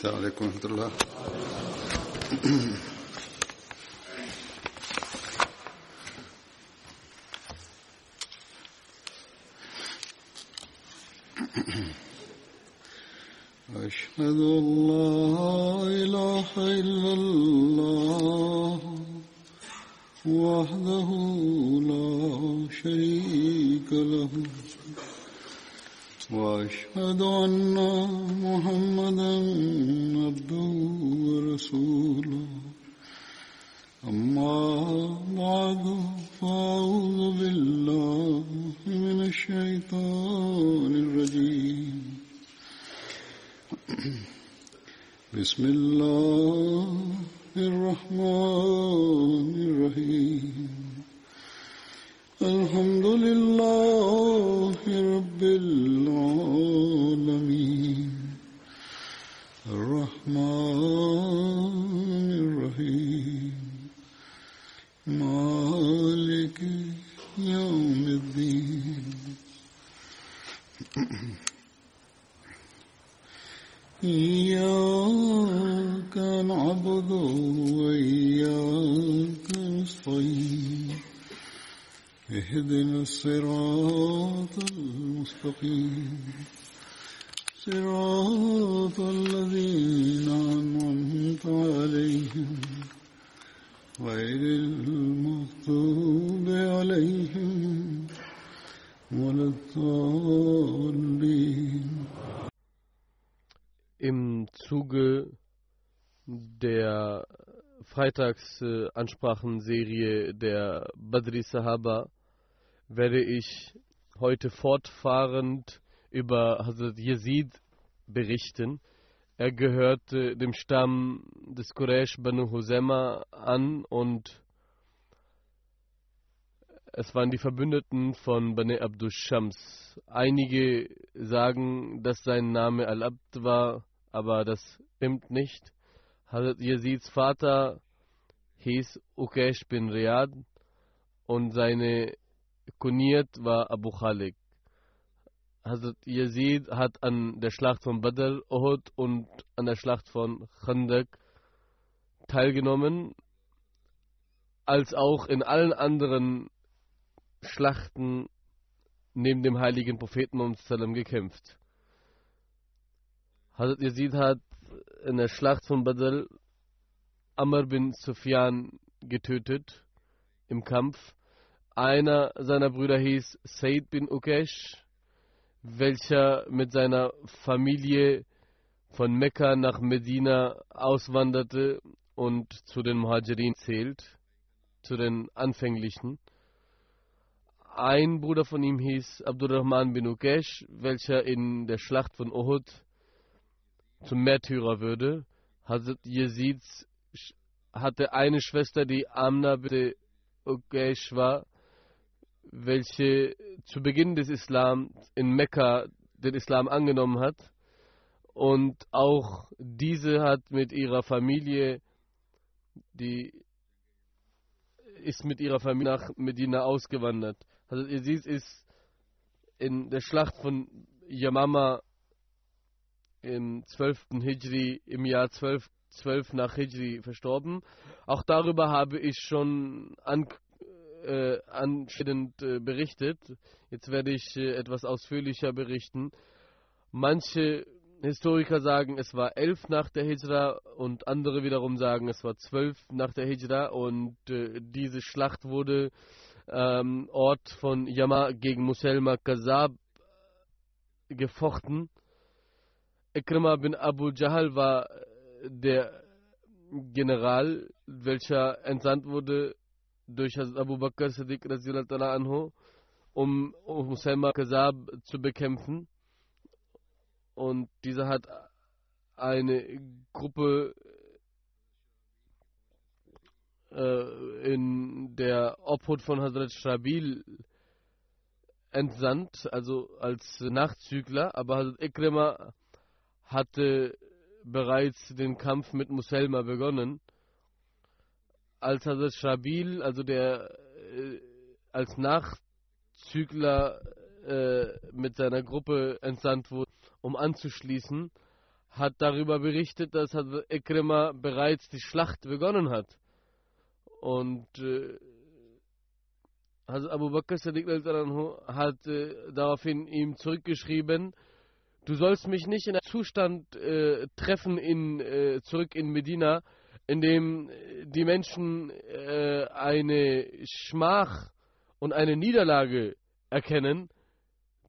Assalamu alaikum Im Zuge der Freitagsansprachenserie der Badri Sahaba werde ich heute fortfahrend über Hazrat Yazid berichten. Er gehörte dem Stamm des Quraysh Banu Husema an und es waren die Verbündeten von Bani Abdus Shams. Einige sagen, dass sein Name Al-Abd war, aber das stimmt nicht. Hazrat Yazids Vater hieß Ukesh bin Riyad und seine Kuniert war Abu Khalik. Hazrat Yazid hat an der Schlacht von Badr, Uhud und an der Schlacht von Khandak teilgenommen, als auch in allen anderen Schlachten neben dem heiligen Propheten gekämpft. Hazrat Yazid hat in der Schlacht von Badr Amr bin Sufyan getötet im Kampf. Einer seiner Brüder hieß Said bin Ukesh, welcher mit seiner Familie von Mekka nach Medina auswanderte und zu den Muhajirin zählt, zu den anfänglichen. Ein Bruder von ihm hieß Abdurrahman bin Ukesh, welcher in der Schlacht von Uhud zum Märtyrer würde. Hazrat Yazid hatte eine Schwester, die Amna bin Ukesh war, welche zu Beginn des Islam in Mekka den Islam angenommen hat. Und auch diese hat mit ihrer Familie, die ist mit ihrer Familie nach Medina ausgewandert. Also Yazid ist in der Schlacht von Yamama im 12. Hijri, im Jahr 12, 12 nach Hijri verstorben. Auch darüber habe ich schon an, äh, anschneidend äh, berichtet. Jetzt werde ich äh, etwas ausführlicher berichten. Manche Historiker sagen, es war 11 nach der Hijra und andere wiederum sagen, es war 12 nach der Hijra und äh, diese Schlacht wurde ähm, Ort von Yama gegen Muselma Kazab gefochten. Ikrima bin Abu Jahl war der General, welcher entsandt wurde durch Abu Bakr Siddiq anhu, um, Muselma Kazab zu bekämpfen. Und dieser hat eine Gruppe äh, in der Obhut von Hazrat Shabil entsandt, also als Nachzügler, aber Hazrat Ikrima hatte bereits den Kampf mit Muselma begonnen. Als Hazrat Shabil, also der äh, als Nachzügler äh, mit seiner Gruppe entsandt wurde, um anzuschließen, hat darüber berichtet, dass Ikrima bereits die Schlacht begonnen hat. Und äh, Abu Bakr Sadiq hat äh, daraufhin ihm zurückgeschrieben, du sollst mich nicht in einem Zustand äh, treffen in, äh, zurück in Medina, in dem die Menschen äh, eine Schmach und eine Niederlage erkennen.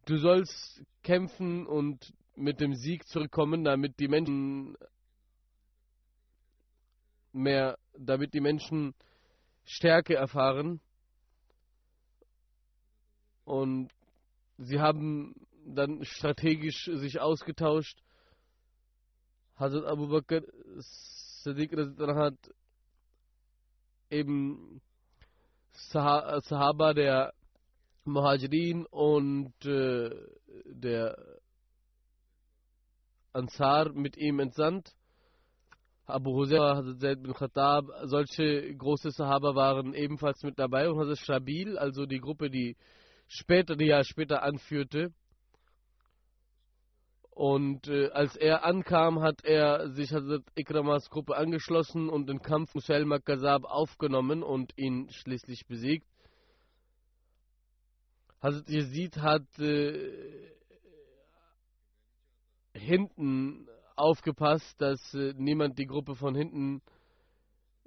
Du sollst kämpfen und mit dem Sieg zurückkommen, damit die Menschen mehr, damit die Menschen Stärke erfahren. Und sie haben dann strategisch sich ausgetauscht. Hazrat Abu Bakr Siddiq hat eben Sahaba der Muhajirin und äh, der Ansar mit ihm entsandt. Abu Huzaifa, Hazrat Zaid bin Khattab, solche große Sahaba waren ebenfalls mit dabei und Hazrat Shabil, also die Gruppe, die später, die ja später anführte. Und äh, als er ankam, hat er sich Hazrat Ikramas Gruppe angeschlossen und den Kampf Muselma Kazab aufgenommen und ihn schließlich besiegt. Hazrat Yazid hat äh, hinten aufgepasst, dass äh, niemand die Gruppe von hinten,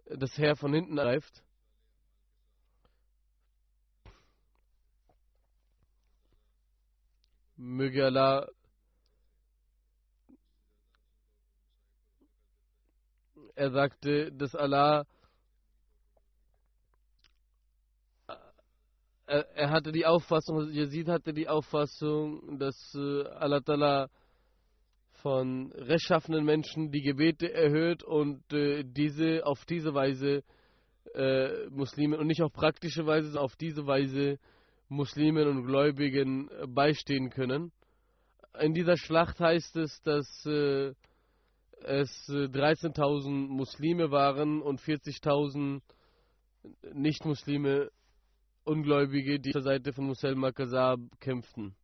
das Heer von hinten greift. Möge Allah er sagte, dass Allah er, hatte die Auffassung, Yazid hatte die Auffassung, dass äh, Allah Ta'ala von rechtschaffenen Menschen die Gebete erhöht und äh, diese auf diese Weise äh, Muslimen und nicht auf praktische Weise, sondern auf diese Weise Muslimen und Gläubigen beistehen können. In dieser Schlacht heißt es, dass äh, es 13.000 äh, Muslime waren und 40.000 Nicht-Muslime, Ungläubige, die der Seite von Muselma Kazab kämpften.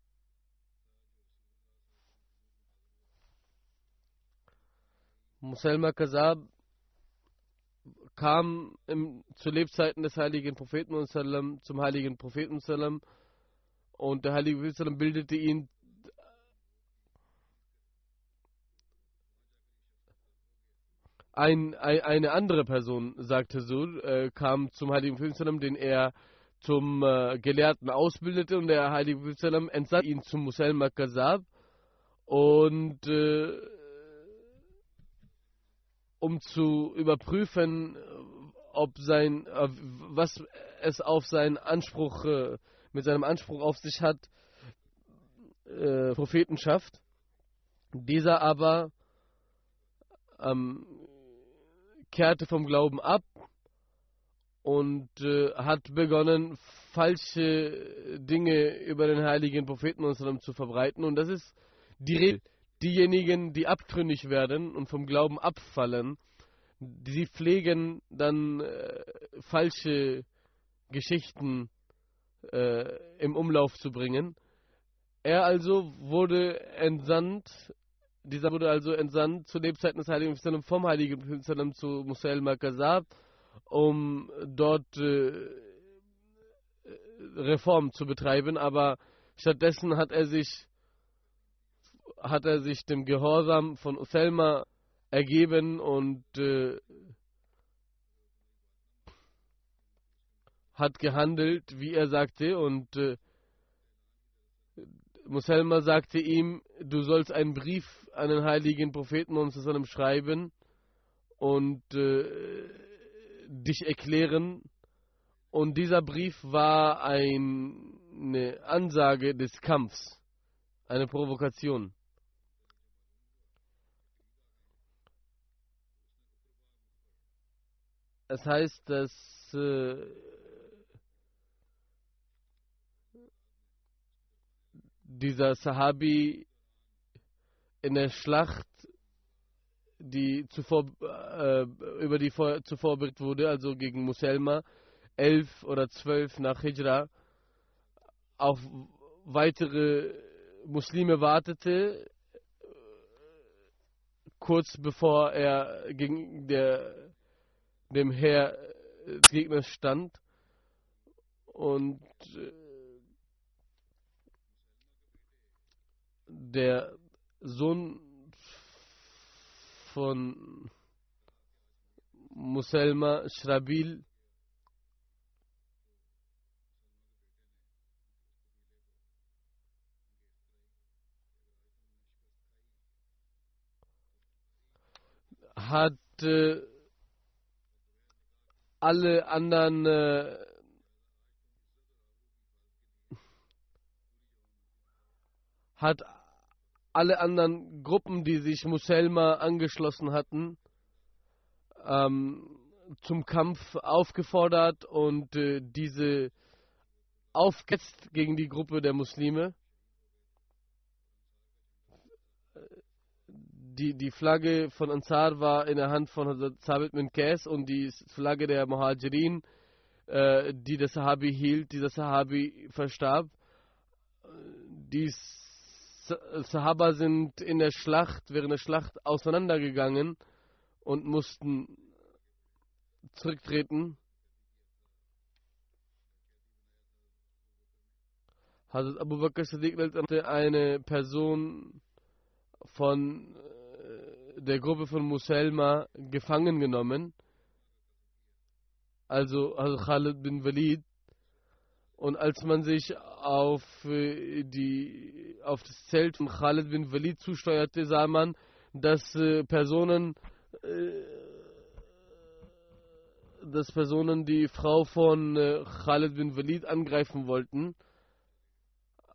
Muselma Kazab kam im, zu Lebzeiten des heiligen Propheten zum heiligen Propheten und der heilige Prophet bildete ihn ein, ein, eine andere Person, sagte so, äh, kam zum heiligen Prophet, den er zum äh, Gelehrten ausbildete und der heilige Prophet entsandte ihn zum Muselma Kazab und äh, um zu überprüfen, ob sein, was es auf seinen Anspruch, äh, mit seinem Anspruch auf sich hat, äh, Prophetenschaft. Dieser aber ähm, kehrte vom Glauben ab und äh, hat begonnen, falsche Dinge über den heiligen Propheten zu verbreiten. Und das ist die Regel diejenigen, die abtrünnig werden und vom Glauben abfallen, sie pflegen dann äh, falsche Geschichten äh, im Umlauf zu bringen. Er also wurde entsandt, dieser wurde also entsandt zu Lebzeiten des Heiligen Prophet vom Heiligen Prophet zu Musail Makazab, um dort äh, Reform zu betreiben, aber stattdessen hat er sich hat er sich dem Gehorsam von Uselma ergeben und äh, hat gehandelt, wie er sagte. Und äh, Muselma sagte ihm, du sollst einen Brief an den heiligen Propheten und zu seinem schreiben und äh, dich erklären. Und dieser Brief war ein, eine Ansage des Kampfs, eine Provokation. Es heißt, dass äh, dieser Sahabi in der Schlacht, die zuvor äh, über die vor, zuvor berichtet wurde, also gegen Muselma, elf oder zwölf nach Hijra, auf weitere Muslime wartete, kurz bevor er gegen der, dem Heer des Gegners stand. Und äh, der Sohn von Muselma Shrabil hat äh, alle anderen äh, hat alle anderen Gruppen, die sich Muselma angeschlossen hatten, ähm, zum Kampf aufgefordert und äh, diese aufgetzt gegen die Gruppe der Muslime. Die, die Flagge von Ansar war in der Hand von Hazrat Sabit bin Qais und die Flagge der Muhajirin, äh, die der Sahabi hielt, dieser Sahabi verstarb. Die Sahaba sind in der Schlacht, während der Schlacht auseinandergegangen und mussten zurücktreten. Hazrat Abu Bakr Siddiq hatte eine Person von äh, der Gruppe von Muselma gefangen genommen. Also, also Khalid bin Walid. Und als man sich auf, äh, die, auf das Zelt von Khalid bin Walid zusteuerte, sah man, dass äh, Personen dass Personen die Frau von äh, Khalid bin Walid angreifen wollten.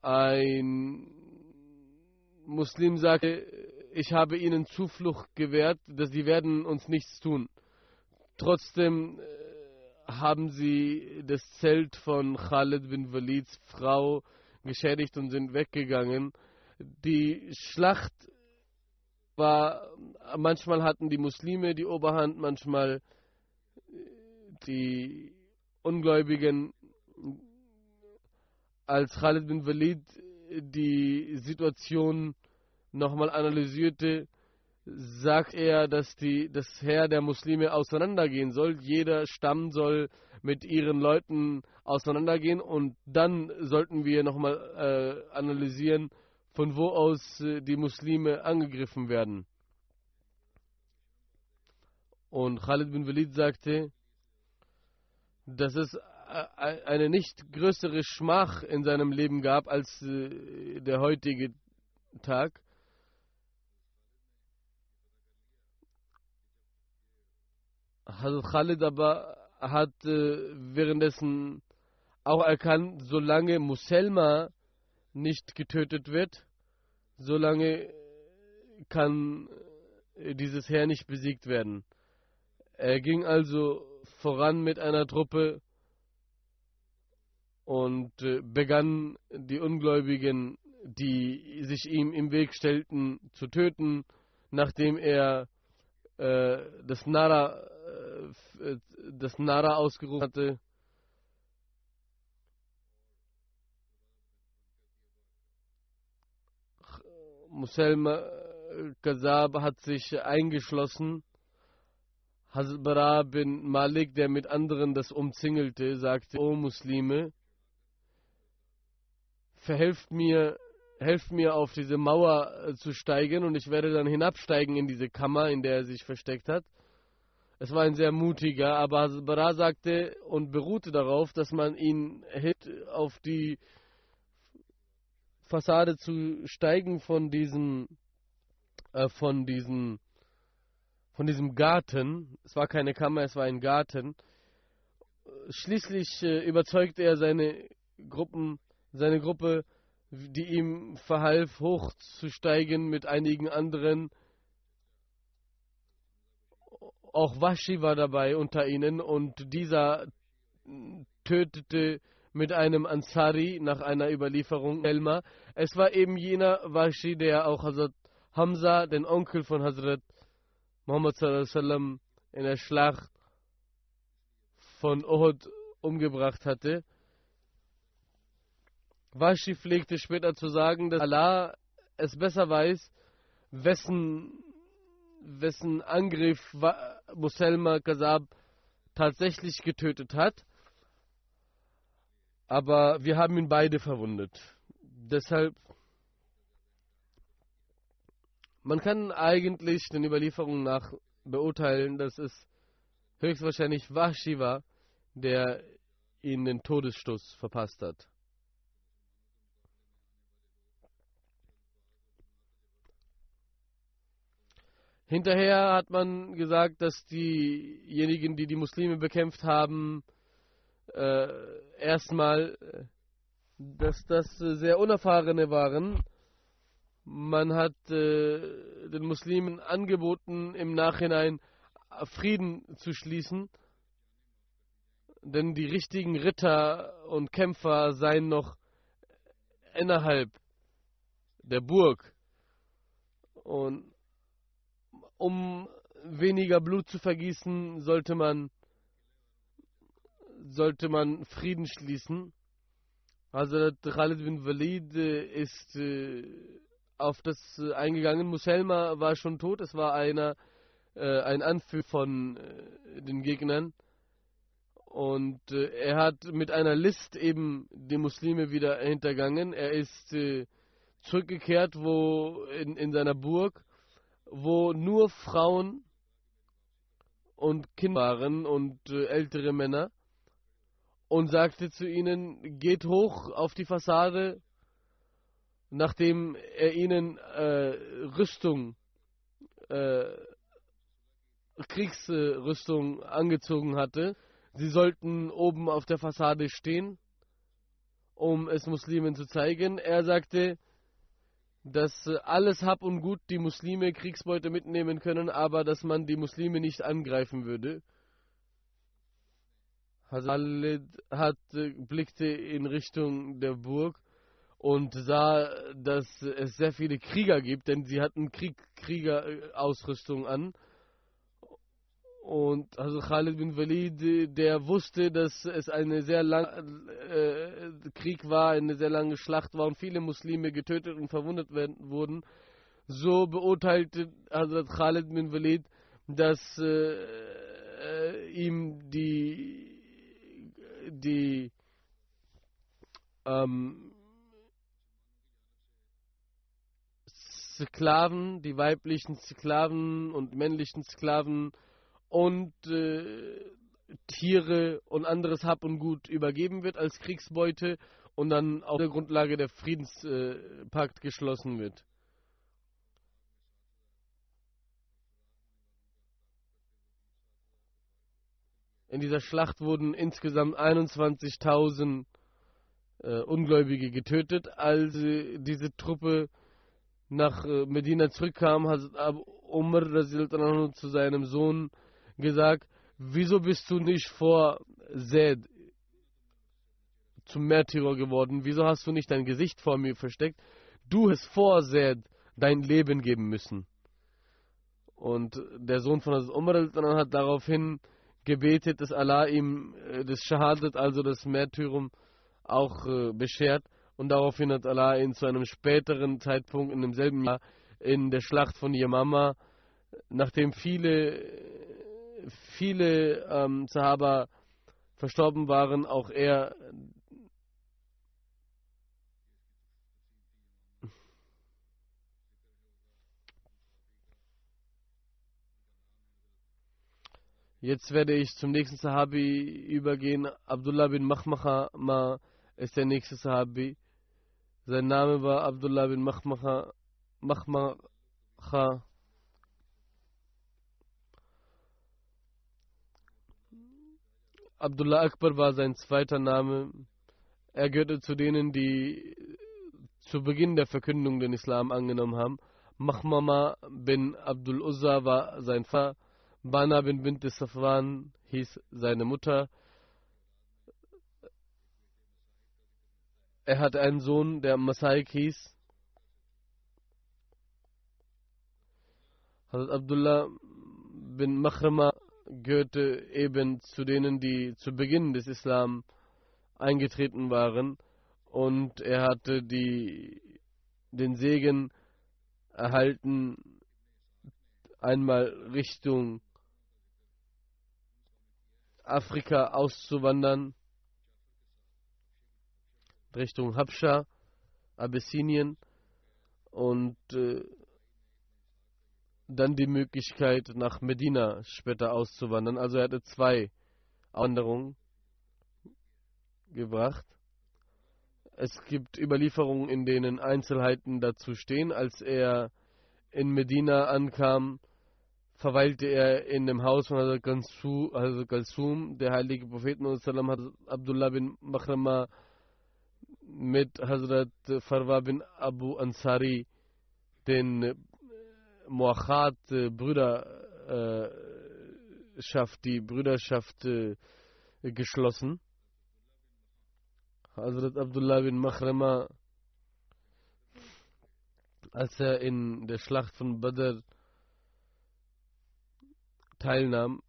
Ein Muslim sagte, ich habe ihnen Zuflucht gewährt, dass sie werden uns nichts tun. Trotzdem äh, haben sie das Zelt von Khalid bin Walids Frau geschädigt und sind weggegangen. Die Schlacht war, manchmal hatten die Muslime die Oberhand, manchmal die Ungläubigen, als Khalid bin Walid die Situation nochmal analysierte, sagt er, dass die, das Heer der Muslime auseinandergehen soll. Jeder Stamm soll mit ihren Leuten auseinandergehen und dann sollten wir nochmal äh, analysieren, von wo aus äh, die Muslime angegriffen werden. Und Khalid bin Walid sagte, dass es äh, eine nicht größere Schmach in seinem Leben gab als äh, der heutige Tag. Hazrat Khalid aber hat äh, währenddessen auch erkannt, solange Muselma nicht getötet wird, solange kann dieses Heer nicht besiegt werden. Er ging also voran mit einer Truppe und äh, begann die Ungläubigen, die sich ihm im Weg stellten, zu töten, nachdem er äh, das Nara äh, das Nara ausgerufen hatte. Muselma Kazab hat sich eingeschlossen Hazbara bin Malik, der mit anderen das umzingelte, sagte, O Muslime, verhelft mir, helft mir auf diese Mauer äh, zu steigen und ich werde dann hinabsteigen in diese Kammer, in der er sich versteckt hat. Es war ein sehr mutiger, aber Hazbara sagte und beruhte darauf, dass man ihn hält, auf die Fassade zu steigen von diesem, äh, von diesem von diesem Garten. Es war keine Kammer, es war ein Garten. Schließlich äh, überzeugte er seine Gruppen, seine Gruppe, die ihm verhalf, hochzusteigen mit einigen anderen. Auch Washi war dabei unter ihnen und dieser tötete mit einem Ansari nach einer Überlieferung Elma. Es war eben jener Washi, der auch Hazrat Hamza, den Onkel von Hazrat Muhammad sallam in der Schlacht von Uhud umgebracht hatte. Washi pflegte später zu sagen, dass Allah es besser weiß, wessen wessen Angriff Muselma Kazab tatsächlich getötet hat. Aber wir haben ihn beide verwundet. Deshalb, man kann eigentlich den Überlieferungen nach beurteilen, dass es höchstwahrscheinlich Washi war, der ihnen den Todesstoß verpasst hat. Hinterher hat man gesagt, dass diejenigen, die die Muslime bekämpft haben, äh, erstmal, äh, dass das sehr unerfahrene waren. Man hat äh, den Muslimen angeboten, im Nachhinein Frieden zu schließen, denn die richtigen Ritter und Kämpfer seien noch innerhalb der Burg. Und um weniger Blut zu vergießen, sollte man, sollte man Frieden schließen. Also Khalid bin Walid äh, ist äh, auf das äh, eingegangen. Muselma war schon tot, es war einer, ein Anführer von den Gegnern. Und er hat mit einer List eben die Muslime wieder hintergangen. Er ist zurückgekehrt wo in, in seiner Burg wo nur Frauen und Kinder waren und äh, ältere Männer und sagte zu ihnen, geht hoch auf die Fassade, nachdem er ihnen äh, Rüstung, äh, Kriegsrüstung angezogen hatte. Sie sollten oben auf der Fassade stehen, um es Muslimen zu zeigen. Er sagte, dass äh, alles Hab und Gut die Muslime Kriegsbeute mitnehmen können, aber dass man die Muslime nicht angreifen würde. Khalid hat, äh, blickte in Richtung der Burg und sah, dass es sehr viele Krieger gibt, denn sie hatten Krieg, Kriegerausrüstung an. Und also Khalid bin Walid, der wusste, dass es ein sehr langer äh, Krieg war, eine sehr lange Schlacht war und viele Muslime getötet und verwundet werden, wurden. So beurteilte Hazrat Khalid bin Walid, dass äh, äh, ihm die, die ähm, Sklaven, die weiblichen Sklaven und männlichen Sklaven und äh, Tiere und anderes Hab und Gut übergeben wird als Kriegsbeute und dann auf der Grundlage der Friedenspakt äh, geschlossen wird. In dieser Schlacht wurden insgesamt 21.000 äh, Ungläubige getötet. Als diese Truppe nach äh, Medina zurückkam, hat Umar zu seinem Sohn gesagt, wieso bist du nicht vor Zed zum Märtyrer geworden? Wieso hast du nicht dein Gesicht vor mir versteckt? Du hast vor Zed dein Leben geben müssen. Und der Sohn von Hazrat Umar hat daraufhin gebetet, dass Allah ihm äh, das Shahadat, also das Märtyrum, auch äh, beschert. Und daraufhin hat Allah ihn zu einem späteren Zeitpunkt in demselben Jahr in der Schlacht von Yamama, nachdem viele viele ähm, Sahaba verstorben waren, auch er Jetzt werde ich zum nächsten Sahabi übergehen. Abdullah bin Mahmacha ist der nächste Sahabi. Sein Name war Abdullah bin Mahmacha. Mahmacha Abdullah Akbar war sein zweiter Name. Er gehörte zu denen, die zu Beginn der Verkündung den Islam angenommen haben. Mahmama bin Abdul Uzza war sein Vater. Bana bin Bint Safwan hieß seine Mutter. Er hatte einen Sohn, der Masaik hieß. Hazrat Abdullah bin Mahrama gehörte eben zu denen, die zu Beginn des Islam eingetreten waren. Und er hatte die, den Segen erhalten, einmal Richtung Afrika auszuwandern, Richtung Habscha, Abyssinien und äh, dann die Möglichkeit nach Medina später auszuwandern. Also er hatte zwei Wanderungen gebracht. Es gibt Überlieferungen, in denen Einzelheiten dazu stehen. Als er in Medina ankam, verweilte er in dem Haus von Hazrat Kalsum. Der heilige Prophet hat Abdullah bin Makhrama mit Hazrat Farwa bin Abu Ansari den Muachat Brüderschaft, die Brüderschaft geschlossen. Hazrat Abdullah bin Makhrama, als er in der Schlacht von Badr teilnahm,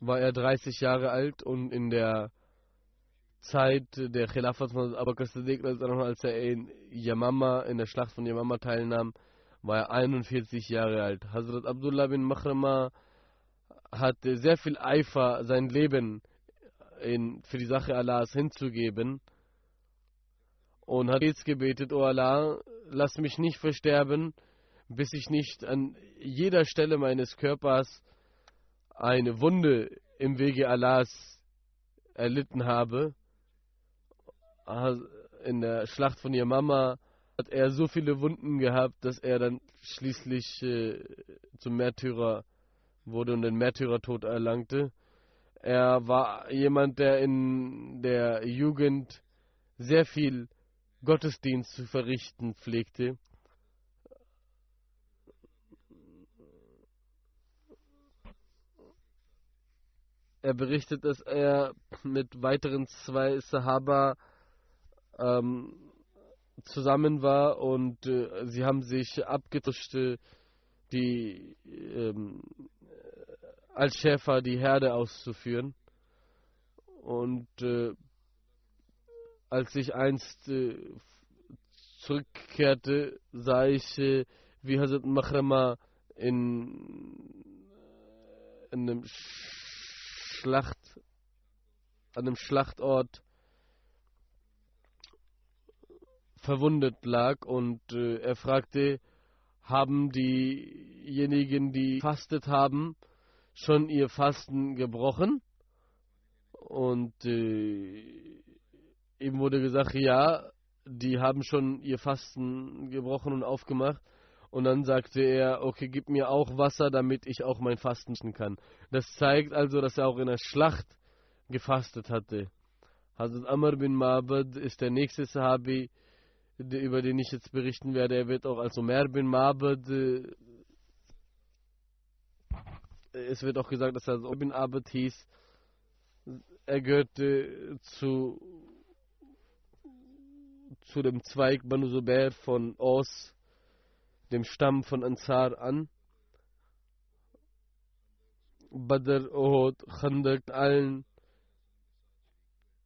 war er 30 Jahre alt und in der Zeit der Khilafat von Abu Bakr Siddiq, als er in Yamama, in der Schlacht von Yamama teilnahm, war er 41 Jahre alt. Hazrat Abdullah bin Makhrama hatte sehr viel Eifer, sein Leben in, für die Sache Allahs hinzugeben und hat jetzt gebetet, O Allah, lass mich nicht versterben, bis ich nicht an jeder Stelle meines Körpers eine Wunde im Wege Allahs erlitten habe. In der Schlacht von Yamama hat er so viele Wunden gehabt, dass er dann schließlich äh, zum Märtyrer wurde und den Märtyrertod erlangte. Er war jemand, der in der Jugend sehr viel Gottesdienst zu verrichten pflegte. Er berichtet, dass er mit weiteren zwei Sahaba ähm, zusammen war und äh, sie haben sich abgetuscht, äh, die ähm, als Schäfer die Herde auszuführen. Und äh, als ich einst äh, zurückkehrte, sah ich, äh, wie Hazrat Mahrama in, äh, in einem Schlacht, an einem Schlachtort verwundet lag und äh, er fragte, haben diejenigen, die fastet haben, schon ihr Fasten gebrochen? Und äh, ihm wurde gesagt, ja, die haben schon ihr Fasten gebrochen und aufgemacht. Und dann sagte er, okay, gib mir auch Wasser, damit ich auch mein Fasten kann. Das zeigt also, dass er auch in der Schlacht gefastet hatte. Hazrat Amr bin Mabad ist der nächste Sahabi, über den ich jetzt berichten werde. Er wird auch als Umar bin Mabad, äh, es wird auch gesagt, dass er als bin Abad hieß. Er gehörte zu zu dem Zweig Banu Zubair von Os, dem Stamm von Ansar an. Badr, Uhud, Khandak, allen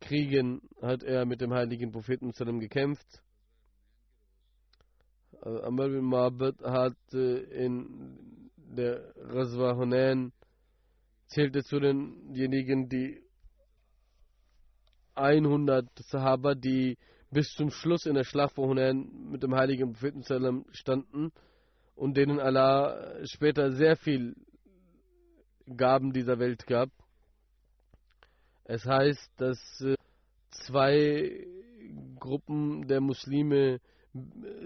Kriegen hat er mit dem heiligen Propheten gekämpft. Amr bin Mabad hat in der Ghazwa Hunain zählte zu denjenigen, die 100 Sahaba, die bis zum Schluss in der Schlacht von Hunain mit dem heiligen Propheten standen und denen Allah später sehr viel Gaben dieser Welt gab. Es heißt, dass äh, zwei Gruppen der Muslime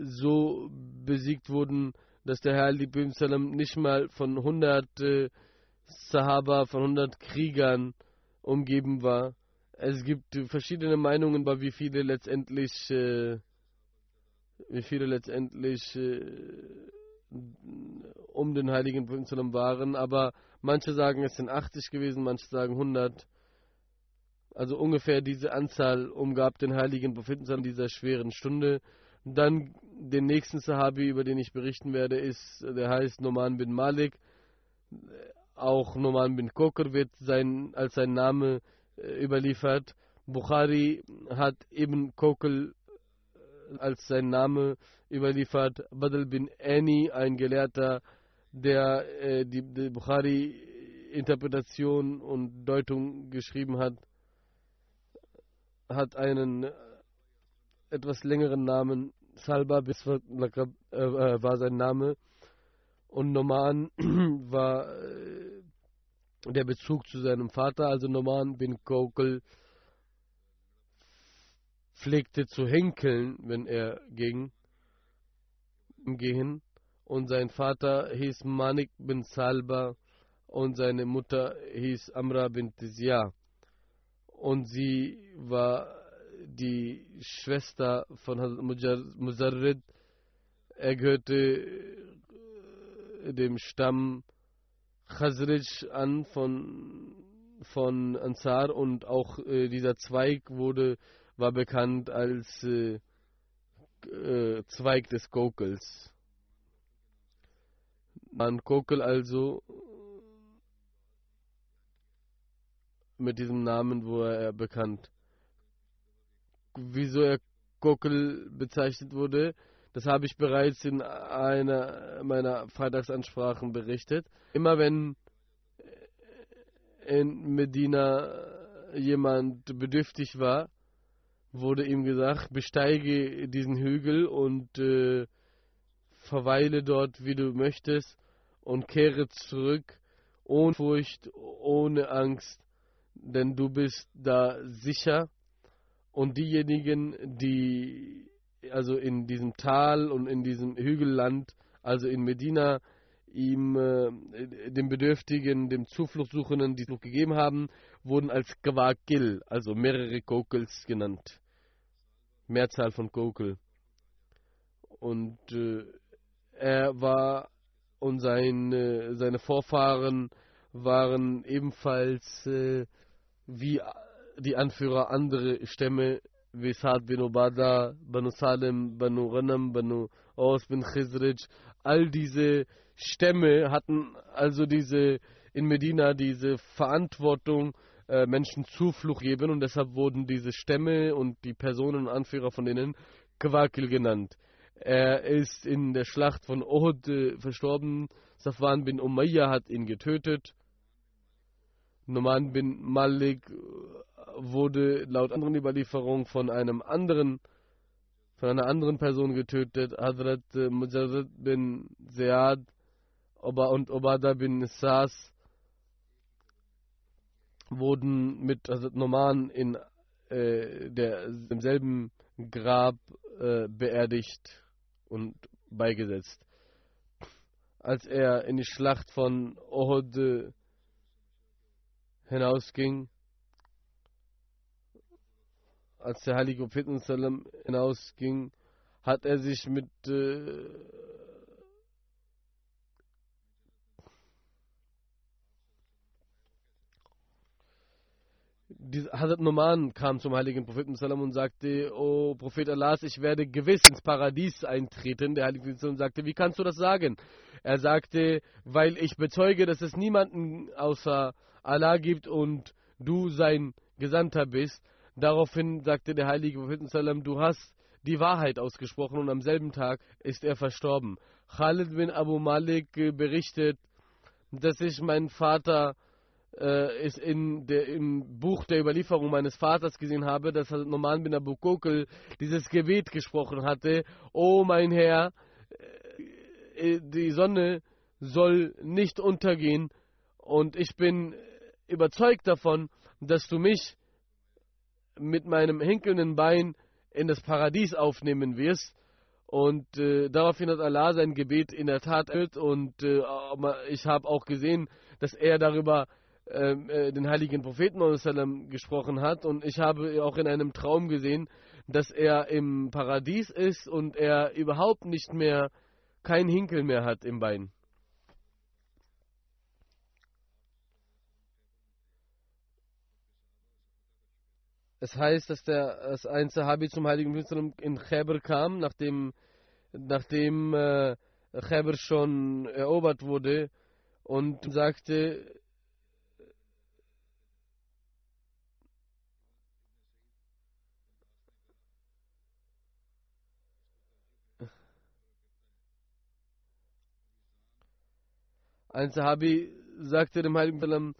so besiegt wurden, dass der Herr Sallam nicht mal von 100 äh, Sahaba, von 100 Kriegern umgeben war. Es gibt verschiedene Meinungen, bei wie viele letztendlich, äh, wie viele letztendlich äh, um den heiligen Prophet waren, aber manche sagen, es sind 80 gewesen, manche sagen 100. Also ungefähr diese Anzahl umgab den heiligen Propheten in dieser schweren Stunde. Dann den nächsten Sahabi, über den ich berichten werde, ist, der heißt Noman bin Malik. Auch Noman bin Kokr wird sein, als sein Name äh, überliefert. Bukhari hat Ibn Kokel äh, als sein Name überliefert. Badal bin Ani, ein Gelehrter der äh, die, die Bukhari-Interpretation und Deutung geschrieben hat, hat einen äh, etwas längeren Namen. Salba Biswat äh, äh, war sein Name. Und Noman war äh, der Bezug zu seinem Vater. Also Noman bin Kokel pflegte zu henkeln, wenn er ging, gehen. Und sein Vater hieß Manik bin Salba und seine Mutter hieß Amra bin Tizya. Und sie war die Schwester von Hazrat. Er gehörte äh, dem Stamm Khazraj an von, von Ansar und auch äh, dieser Zweig wurde, war bekannt als äh, äh, Zweig des Kokels. Man Kokel also mit diesem Namen wurde er bekannt. Wieso er Kokel bezeichnet wurde, das habe ich bereits in einer meiner Freitagsansprachen berichtet. Immer wenn in Medina jemand bedürftig war, wurde ihm gesagt, besteige diesen Hügel und äh, verweile dort, wie du möchtest, und kehre zurück, ohne Furcht, ohne Angst, denn du bist da sicher. Und diejenigen, die also in diesem Tal und in diesem Hügelland, also in Medina, ihm, äh, dem Bedürftigen, dem Zufluchtsuchenden, die Zuflucht gegeben haben, wurden als Gwakil, also mehrere Kokels genannt. Mehrzahl von Kokel. Und äh, er war und sein, äh, seine Vorfahren waren ebenfalls äh, wie die Anführer andere Stämme wie Saad bin Ubada, Banu Salem, Banu Ghanam, Banu Aus bin Khizrij. All diese Stämme hatten also diese in Medina diese Verantwortung, äh, Menschen Zuflucht geben und deshalb wurden diese Stämme und die Personen und Anführer von denen Quakil genannt. Er ist in der Schlacht von Uhud äh, verstorben. Safwan bin Umayyah hat ihn getötet. Numan bin Malik wurde laut anderen Überlieferungen von einem anderen von einer anderen Person getötet. Hadrat äh, Mujarrad bin Ziyad und Obada bin Sas wurden mit Hazrat Noman in äh, der, demselben Grab äh, beerdigt und beigesetzt. Als er in die Schlacht von Ohud äh, hinausging, als der heilige Prophet hinausging, hat er sich mit äh, Hazrat Noman kam zum heiligen Propheten und sagte, O Prophet Allahs, ich werde gewiss ins Paradies eintreten. Der heilige Prophet sagte, wie kannst du das sagen? Er sagte, weil ich bezeuge, dass es niemanden außer Allah gibt und du sein Gesandter bist. Daraufhin sagte der heilige Prophet, du hast die Wahrheit ausgesprochen und am selben Tag ist er verstorben. Khalid bin Abu Malik berichtet, dass ich meinen Vater äh, ist in der, im Buch der Überlieferung meines Vaters gesehen habe, dass Noman bin Abu Kokel dieses Gebet gesprochen hatte, O mein Herr, äh, die Sonne soll nicht untergehen und ich bin überzeugt davon, dass du mich mit meinem hinkelnden Bein in das Paradies aufnehmen wirst. Und äh, daraufhin hat Allah sein Gebet in der Tat erhört und äh, ich habe auch gesehen, dass er darüber ähm, äh, den heiligen Propheten gesprochen hat. Und ich habe auch in einem Traum gesehen, dass er im Paradies ist und er überhaupt nicht mehr, kein Hinkel mehr hat im Bein. Es heißt, dass, der, dass ein Sahabi zum heiligen Propheten in Khaybar kam, nachdem, nachdem äh, Khaybar schon erobert wurde und sagte, Ein Sahabi sagte dem Heiligen die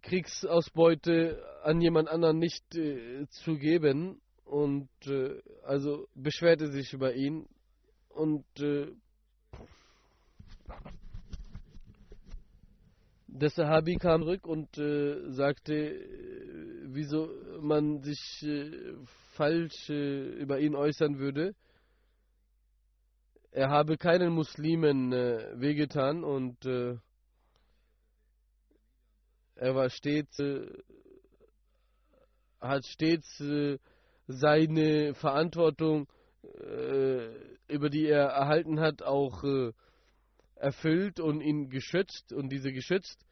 Kriegsausbeute an jemand anderen nicht äh, zu geben und äh, also beschwerte sich über ihn und äh, der Sahabi kam zurück und äh, sagte, äh, wieso man sich äh, falsch über ihn äußern würde. Er habe keinen Muslimen wehgetan und er war stets, hat stets seine Verantwortung, über die er erhalten hat, auch erfüllt und ihn geschützt und diese geschützt.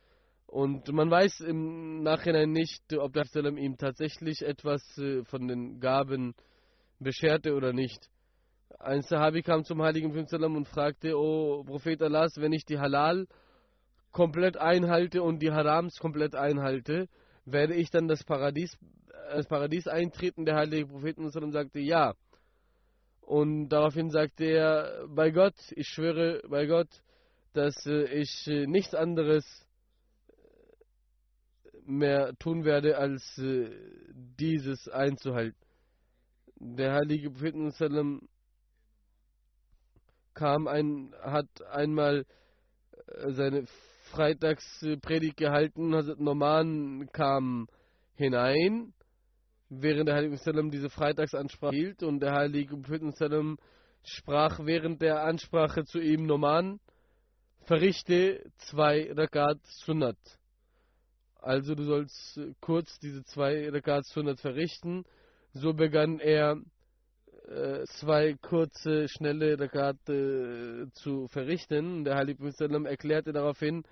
Und man weiß im Nachhinein nicht, ob der Salam ihm tatsächlich etwas äh, von den Gaben bescherte oder nicht. Ein Sahabi kam zum Heiligen Prophet und fragte, O Prophet Allah, wenn ich die Halal komplett einhalte und die Harams komplett einhalte, werde ich dann das Paradies, das Paradies eintreten? Der Heilige Prophet sagte, ja. Und daraufhin sagte er, bei Gott, ich schwöre bei Gott, dass äh, ich äh, nichts anderes mehr tun werde, als äh, dieses einzuhalten. Der heilige Prophet sallam kam ein, hat einmal seine Freitagspredigt gehalten, Hazrat Norman kam hinein, während der Heilige Sallam diese Freitagsansprache hielt und der Heilige Prophet Sallam sprach während der Ansprache zu ihm Norman, verrichte zwei Rakat Sunnat. Also du sollst kurz diese zwei Rakat Sunnat verrichten. So begann er äh, zwei kurze, schnelle Rakat äh, zu verrichten. Der Heilige Prophet erklärte daraufhin,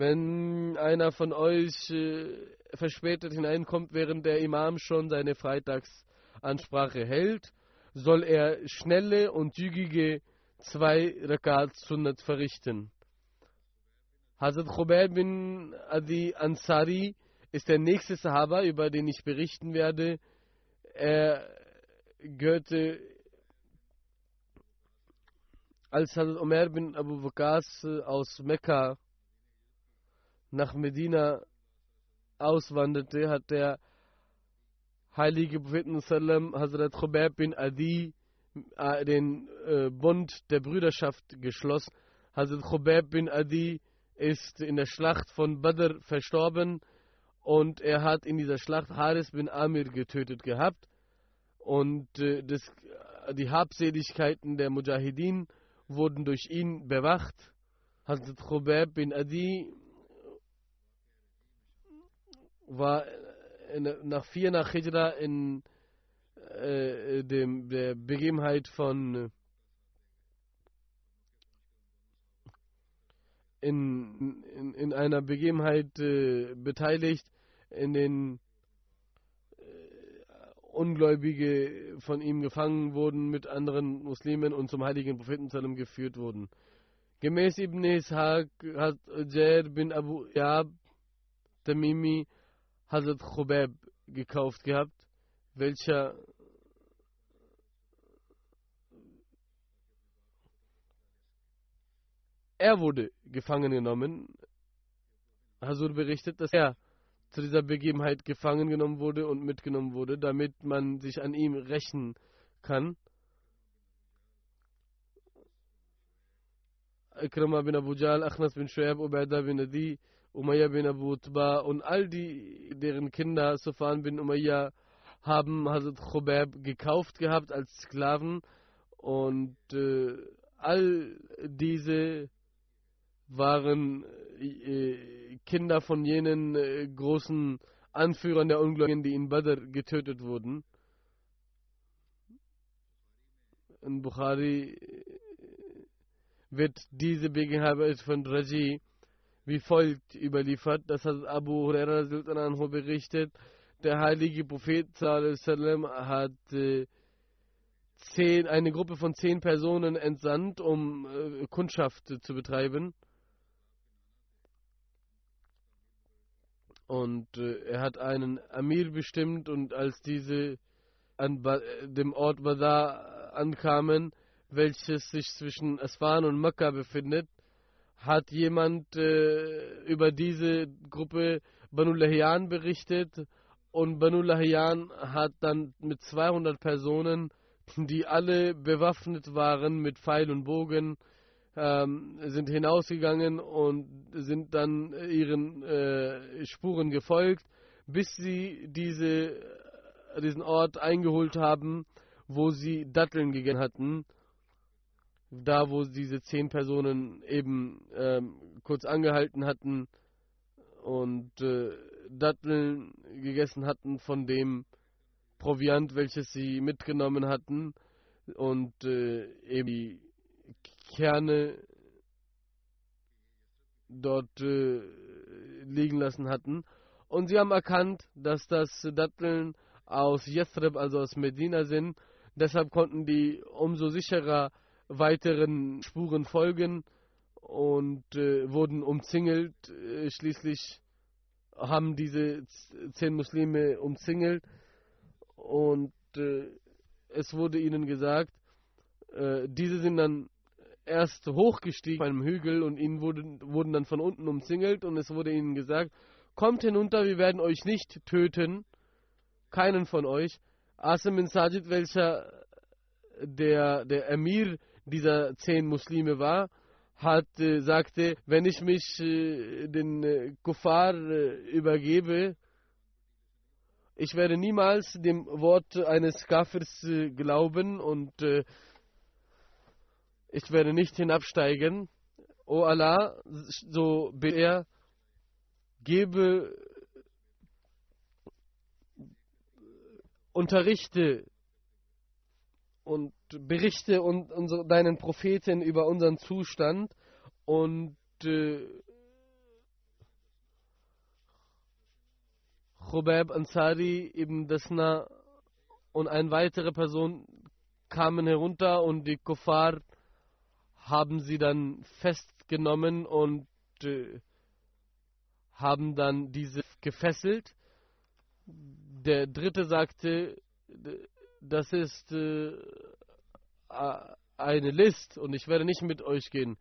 wenn einer von euch äh, verspätet hineinkommt, während der Imam schon seine Freitagsansprache hält, soll er schnelle und zügige zwei Rakat Sunnat verrichten. Hazrat Khubayb bin Adi Ansari ist der nächste Sahaba, über den ich berichten werde. Er gehörte als Hazrat Umar bin Abu Waqas aus Mekka nach Medina auswanderte, hat der heilige Prophet Sallam Hazrat Khubayb bin Adi äh, den äh, Bund der Brüderschaft geschlossen. Hazrat Khubayb bin Adi ist in der Schlacht von Badr verstorben und er hat in dieser Schlacht Haris bin Amir getötet gehabt und äh, das, die Habseligkeiten der Mujahideen wurden durch ihn bewacht. Hazrat Khubab bin Adi war in, nach vier nach Hijra in äh, dem, der Begebenheit von in, in, in einer Begebenheit äh, beteiligt, in den äh, Ungläubige von ihm gefangen wurden mit anderen Muslimen und zum heiligen Propheten geführt wurden. Gemäß Ibn Ishaq hat Jair bin Abu Yab Tamimi Hazrat Khubab gekauft gehabt, welcher Er wurde gefangen genommen. Hasur berichtet, dass er zu dieser Begebenheit gefangen genommen wurde und mitgenommen wurde, damit man sich an ihm rächen kann. Ikrama bin Abu Jal, Achnas bin Shuaib, Ubaidah bin Adi, Umayyah bin Abu Utba und all die, deren Kinder, Sufan bin Umayyah, haben Hazrat Khubab gekauft gehabt als Sklaven und äh, all diese waren äh, Kinder von jenen äh, großen Anführern der Ungläubigen, die in Badr getötet wurden. In Bukhari äh, wird diese Begebenheit von Raji wie folgt überliefert. Das hat Abu Huraira berichtet. Der heilige Prophet hat äh, zehn, eine Gruppe von zehn Personen entsandt, um äh, Kundschaft zu betreiben. Und äh, er hat einen Amir bestimmt und als diese an ba dem Ort Badar ankamen, welches sich zwischen Asfan und Mekka befindet, hat jemand äh, über diese Gruppe Banu Lahian berichtet? Und Banu Lahian hat dann mit 200 Personen, die alle bewaffnet waren mit Pfeil und Bogen, ähm, sind hinausgegangen und sind dann ihren äh, Spuren gefolgt, bis sie diese, diesen Ort eingeholt haben, wo sie Datteln gegessen hatten da wo diese zehn Personen eben ähm, kurz angehalten hatten und äh, Datteln gegessen hatten von dem Proviant, welches sie mitgenommen hatten und äh, eben die Kerne dort äh, liegen lassen hatten. Und sie haben erkannt, dass das Datteln aus Yathrib, also aus Medina sind. Deshalb konnten die umso sicherer weiteren Spuren folgen und äh, wurden umzingelt. Äh, schließlich haben diese zehn Muslime umzingelt und äh, es wurde ihnen gesagt, äh, diese sind dann erst hochgestiegen auf einem Hügel und ihnen wurden, wurden dann von unten umzingelt und es wurde ihnen gesagt, kommt hinunter, wir werden euch nicht töten, keinen von euch. Asim bin Sajid, welcher der, der Emir dieser zehn Muslime war, hat, äh, sagte, wenn ich mich äh, den äh, Kuffar übergebe, ich werde niemals dem Wort eines Kafirs glauben und ich werde nicht hinabsteigen. O Allah, so bitte er, gebe, unterrichte und berichte und, unsere, deinen Propheten über unseren Zustand und äh, Khubab Ansari ibn Dasna und eine weitere Person kamen herunter und die Kuffar haben sie dann festgenommen und äh, haben dann diese gefesselt. Der dritte sagte, das ist äh, eine List und ich werde nicht mit euch gehen.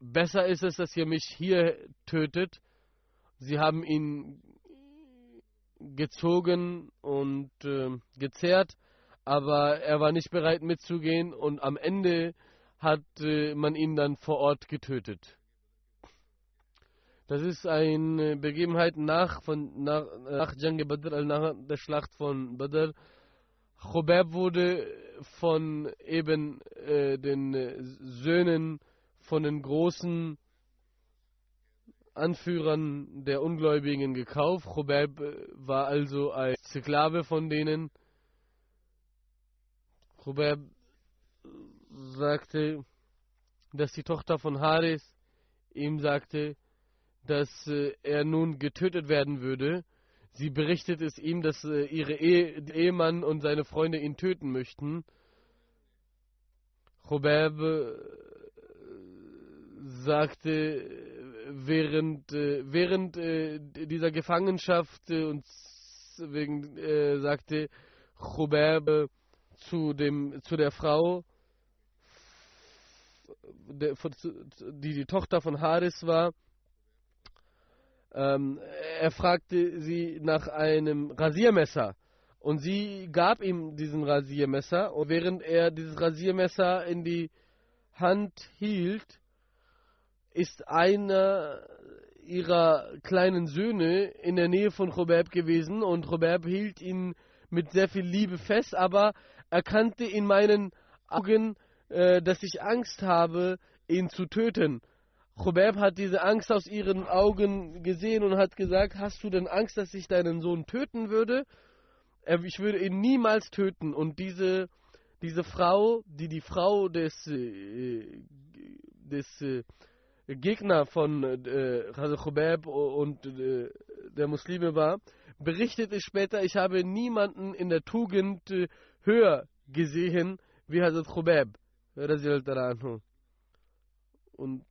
Besser ist es, dass ihr mich hier tötet. Sie haben ihn gezogen und äh, gezerrt, aber er war nicht bereit mitzugehen und am Ende hat äh, man ihn dann vor Ort getötet. Das ist eine Begebenheit nach, von, nach, nach Jang Badr, also nach der Schlacht von Badr. Khubab wurde von eben äh, den äh, Söhnen von den großen Anführern der Ungläubigen gekauft. Khubab äh, war also ein Sklave von denen. Khubab sagte, dass die Tochter von Haris ihm sagte, dass äh, er nun getötet werden würde. Sie berichtet es ihm, dass äh, ihre Ehe, Ehemann und seine Freunde ihn töten möchten. Khubab äh, sagte, während, äh, während äh, dieser Gefangenschaft und wegen, sagte Khubab zu, dem, zu der Frau, die die Tochter von Haris war, ähm, er fragte sie nach einem Rasiermesser. Und sie gab ihm diesen Rasiermesser. Und während er dieses Rasiermesser in die Hand hielt, ist einer ihrer kleinen Söhne in der Nähe von Robert gewesen. Und Robert hielt ihn mit sehr viel Liebe fest, aber erkannte in meinen Augen, äh, dass ich Angst habe, ihn zu töten. Chubeb hat diese Angst aus ihren Augen gesehen und hat gesagt, hast du denn Angst, dass ich deinen Sohn töten würde? Ich würde ihn niemals töten. Und diese, diese Frau, die die Frau des, äh, des äh, Gegner von äh, Chubeb und äh, der Muslime war, berichtete später, ich habe niemanden in der Tugend höher gesehen wie Hazrat Chubeb. Und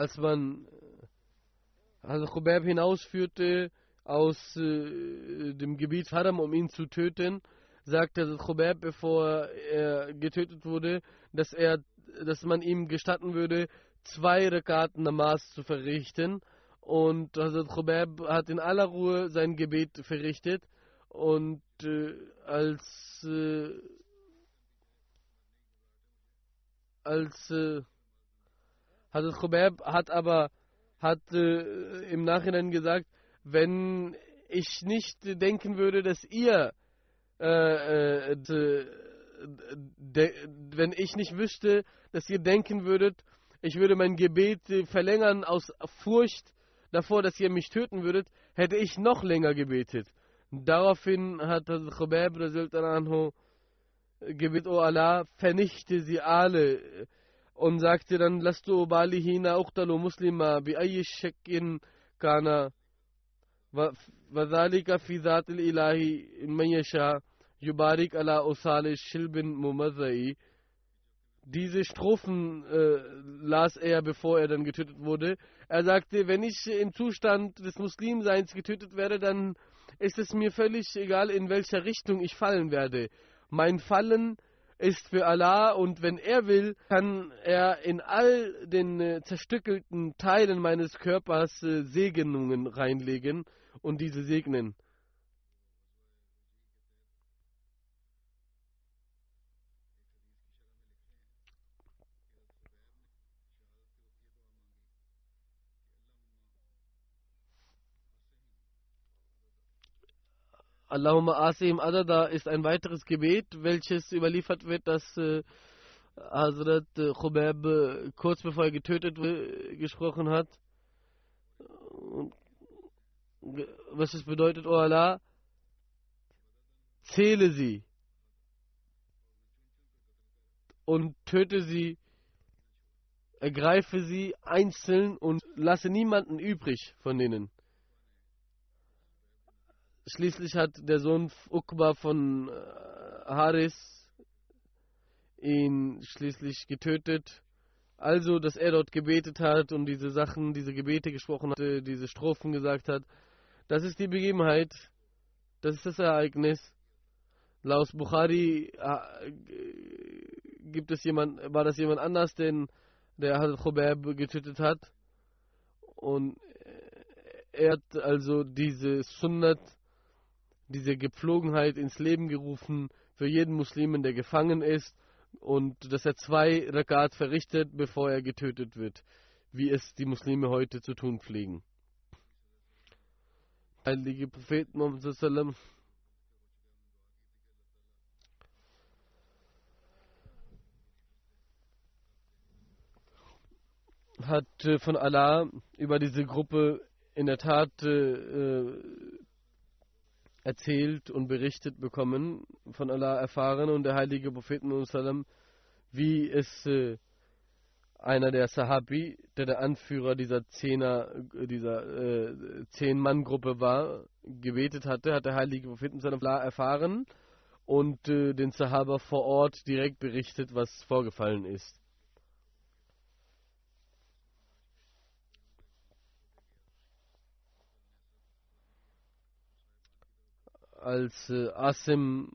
als man also Khubab hinausführte aus äh, dem Gebiet Haram, um ihn zu töten, sagte Khubab, bevor er getötet wurde, dass er, dass man ihm gestatten würde, zwei Rekaten Namas zu verrichten. Und Hazrat Khubab hat in aller Ruhe sein Gebet verrichtet. Und äh, als äh, als äh, Hazrat Khubab hat aber hat äh, im Nachhinein gesagt, wenn ich nicht denken würde, dass ihr äh, äh, wenn ich nicht wüsste, dass ihr denken würdet, ich würde mein Gebet verlängern aus Furcht davor, dass ihr mich töten würdet, hätte ich noch länger gebetet. Daraufhin hat Khubab gebetet, O Allah, vernichte sie alle und sagte dann, lasst du balihina uqtalu muslima bi ayyi shakkin kana وذلك في ذات الإله من يشاء يبارك على أصال شلب ممزعي diese Strophen äh, las er, bevor er dann getötet wurde. Er sagte, wenn ich im Zustand des Muslimseins getötet werde, dann ist es mir völlig egal, in welcher Richtung ich fallen werde. Mein Fallen ist für Allah und wenn er will, kann er in all den äh, zerstückelten Teilen meines Körpers äh, Segnungen reinlegen und diese segnen. Allahumma Asim Adada ist ein weiteres Gebet, welches überliefert wird, dass äh, Hazrat äh, Khubab äh, kurz bevor er getötet wurde, gesprochen hat. Und was es bedeutet, O oh Allah, zähle sie und töte sie, ergreife sie einzeln und lasse niemanden übrig von denen. Schließlich hat der Sohn Ukba von äh, Haris ihn schließlich getötet also, dass er dort gebetet hat und diese Sachen, diese Gebete gesprochen hatte, diese Strophen gesagt hat, das ist die Begebenheit, das ist das Ereignis. Laut Bukhari äh, gibt es jemand, war das jemand anders, den der Hazrat Khubab getötet hat. Und er hat also diese Sunnat, diese Gepflogenheit ins Leben gerufen für jeden Muslimen, der gefangen ist und dass er zwei Rakat verrichtet, bevor er getötet wird, wie es die Muslime heute zu tun pflegen. Heilige Prophet Muhammad hat äh, von Allah über diese Gruppe in der Tat äh, erzählt und berichtet bekommen, von Allah erfahren und der heilige Prophet Muhammad wie es äh, einer der Sahabi, der der Anführer dieser Zehner, dieser äh, Zehn-Mann-Gruppe war, gebetet hatte, hat der heilige Prophet Allah erfahren und äh, den Sahaba vor Ort direkt berichtet, was vorgefallen ist. Als äh, Asim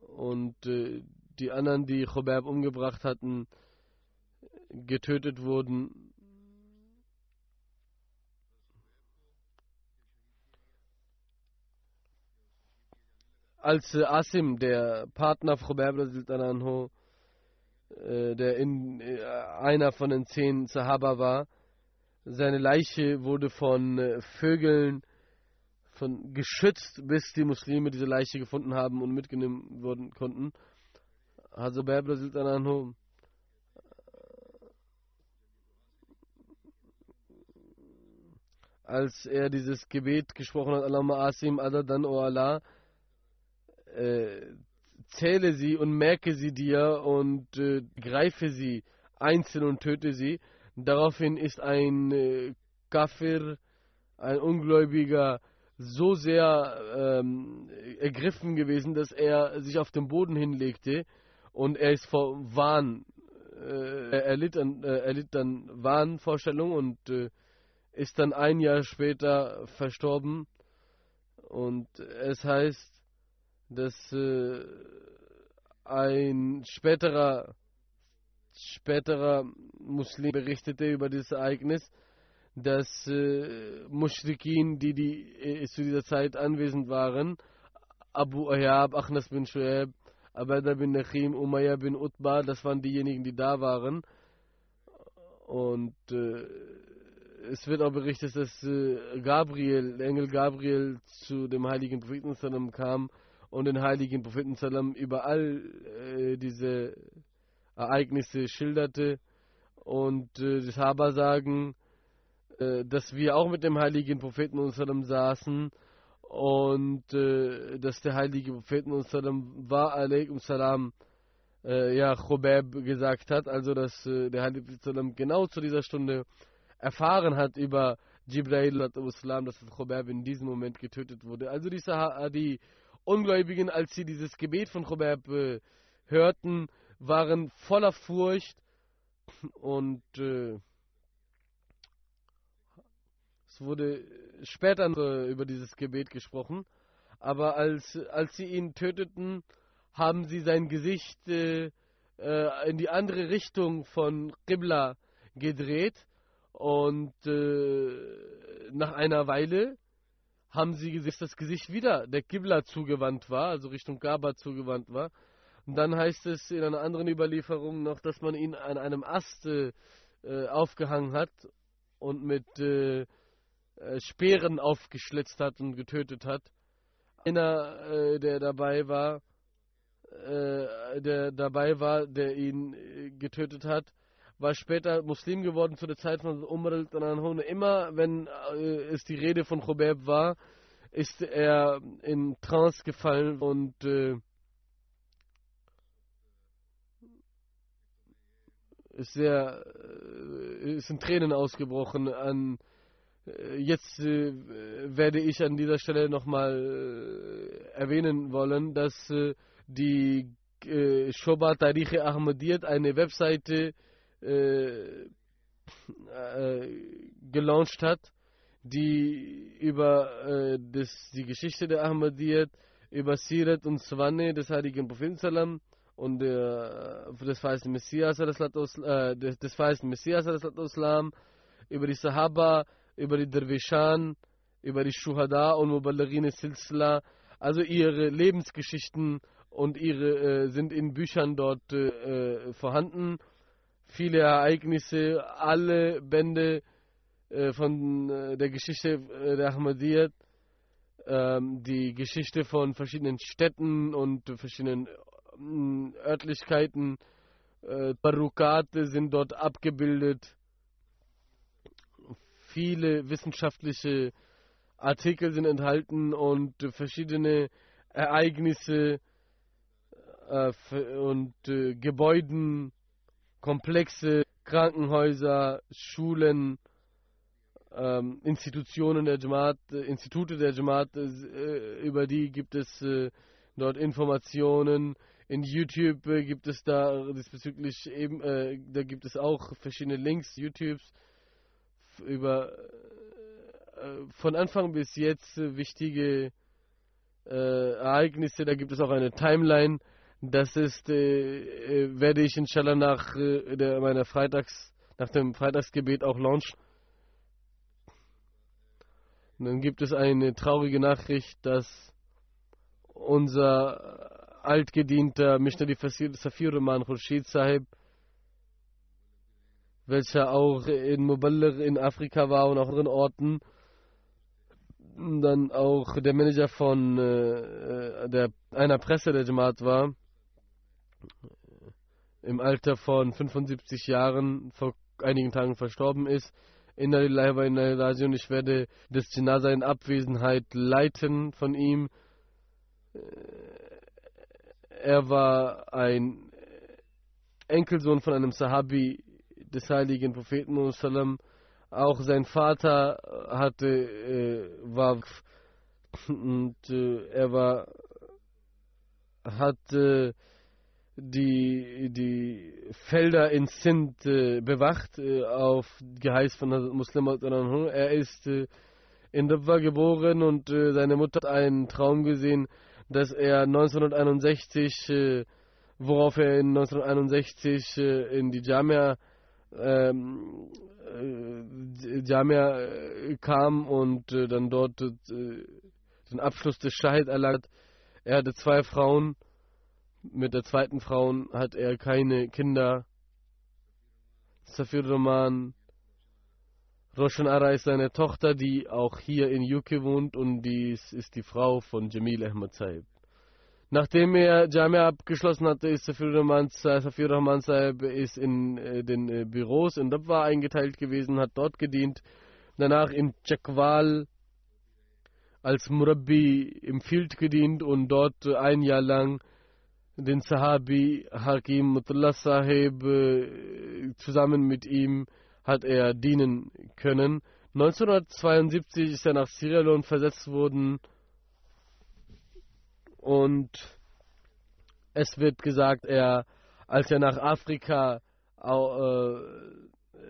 und äh, die anderen, die Khobab umgebracht hatten, getötet wurden. Als äh, Asim, der Partner Khobab, äh, der in, äh, einer von den zehn Sahaba war, seine Leiche wurde von äh, Vögeln von geschützt, bis die Muslime diese Leiche gefunden haben und mitgenommen werden konnten. Also anhu als er dieses Gebet gesprochen hat, Allahumma asim adadan o Allah, äh, zähle sie und merke sie dir und äh, greife sie einzeln und töte sie. Daraufhin ist ein äh, Kafir, ein Ungläubiger, so sehr ähm, ergriffen gewesen, dass er sich auf den Boden hinlegte und er ist vor Wahn, äh, er, erlitt an, äh, erlitt dann Wahnvorstellung und äh, ist dann ein Jahr später verstorben. Und es heißt, dass äh, ein späterer, späterer Muslim berichtete über dieses Ereignis, dass äh, Mushrikin, die, die äh, zu dieser Zeit anwesend waren, Abu Ayyab, Achnas bin Shu'ab, Abada bin Nachim, Umayya bin Utba, das waren diejenigen, die da waren. Und äh, es wird auch berichtet, dass äh, Gabriel, der Engel Gabriel zu dem heiligen Propheten Sallam kam und den heiligen Propheten Sallam überall äh, diese Ereignisse schilderte. Und äh, die Sahaba sagen, äh, dass wir auch mit dem heiligen Propheten Sallam saßen und äh, dass der heilige Propheten Sallam war alaikum salam äh, ja Khubab gesagt hat, also dass äh, der heilige Prophet Sallam genau zu dieser Stunde erfahren hat über Jibrail Islam, dass Khubab in diesem Moment getötet wurde. Also die, die Ungläubigen, als sie dieses Gebet von Khubab äh, hörten, waren voller Furcht und äh, wurde später über dieses Gebet gesprochen, aber als, als sie ihn töteten, haben sie sein Gesicht äh, äh in die andere Richtung von Qibla gedreht und äh, nach einer Weile haben sie gesehen, dass das Gesicht wieder der Qibla zugewandt war, also Richtung Gaba zugewandt war. Und dann heißt es in einer anderen Überlieferung noch, dass man ihn an einem Ast äh, aufgehangen hat und mit äh, äh, Speeren aufgeschlitzt hat und getötet hat. Einer, äh, der dabei war, äh, der dabei war, der ihn äh, getötet hat, war später Muslim geworden zu der Zeit von Umar al Immer wenn äh, es die Rede von Khobab war, ist er in Trance gefallen und äh, ist sehr ist in Tränen ausgebrochen an äh, jetzt äh, werde ich an dieser Stelle nochmal äh, erwähnen wollen, dass äh, die äh, Shoba Tariche Ahmadiyyat eine Webseite äh, äh, gelauncht hat, die über äh, das, die Geschichte der Ahmadiyyat, über Sirat und Swanne des heiligen Propheten Salam und der, des verheißten Messias, äh, des, des Messias, über die Sahaba, über die Derwishan, über die Shuhada und Mubalaghin Silsla. Also ihre Lebensgeschichten und ihre äh, sind in Büchern dort äh, vorhanden. Viele Ereignisse, alle Bände äh, von äh, der Geschichte äh, der Ahmadiyyat, ähm, die Geschichte von verschiedenen Städten und verschiedenen äh, Örtlichkeiten, äh, Barukate sind dort abgebildet viele wissenschaftliche Artikel sind enthalten und verschiedene Ereignisse äh, und äh, Gebäuden, Komplexe, Krankenhäuser, Schulen, ähm, Institutionen der Jamaat, Institute der Jamaat, äh, über die gibt es äh, dort Informationen. In YouTube gibt es da diesbezüglich eben, da gibt es auch verschiedene Links, YouTubes über äh, von Anfang bis jetzt wichtige äh, Ereignisse. Da gibt es auch eine Timeline. Das ist, äh, äh werde ich inshallah nach äh, der, meiner Freitags, nach dem Freitagsgebet auch launchen. Und dann gibt es eine traurige Nachricht, dass unser altgedienter Mishnah Safir Rahman Khurshid Sahib welcher auch in Muballigh in Afrika war und auch anderen Orten. Dann auch der Manager von äh, der, einer Presse der Jamaat war. Im Alter von 75 Jahren, vor einigen Tagen verstorben ist. In der Live in der und ich werde das Janaza in Abwesenheit leiten von ihm. Er war ein Enkelsohn von einem Sahabi des heiligen Propheten auch sein Vater hatte äh, war und äh, er war hat äh, die die Felder in Sindh äh, bewacht äh, auf Geheiß von Muslim er ist äh, in Dabwa geboren und äh, seine Mutter hat einen Traum gesehen, dass er 1961, äh, worauf er in 1961 äh, in die Jamia, ähm, äh, Jamia äh, kam und äh, dann dort den Abschluss des Shahid erlangt. Er hatte zwei Frauen. Mit der zweiten Frau hat er keine Kinder. Safir Roman Roshan Ara ist seine Tochter, die auch hier in UK wohnt und dies ist die Frau von Jamil Ahmad Saib. Nachdem er Jamia abgeschlossen hatte, ist Safir Rahman, Safir Rahman Saib ist in äh, den äh, Büros in Dabwa eingeteilt gewesen, hat dort gedient. Danach in Chakwal als Murabbi im Field gedient und dort ein Jahr lang den Sahabi Hakim Mutullah Sahib äh, zusammen mit ihm hat er dienen können. 1972 ist er nach Sierra Leone versetzt worden und es wird gesagt, er, als er nach Afrika äh,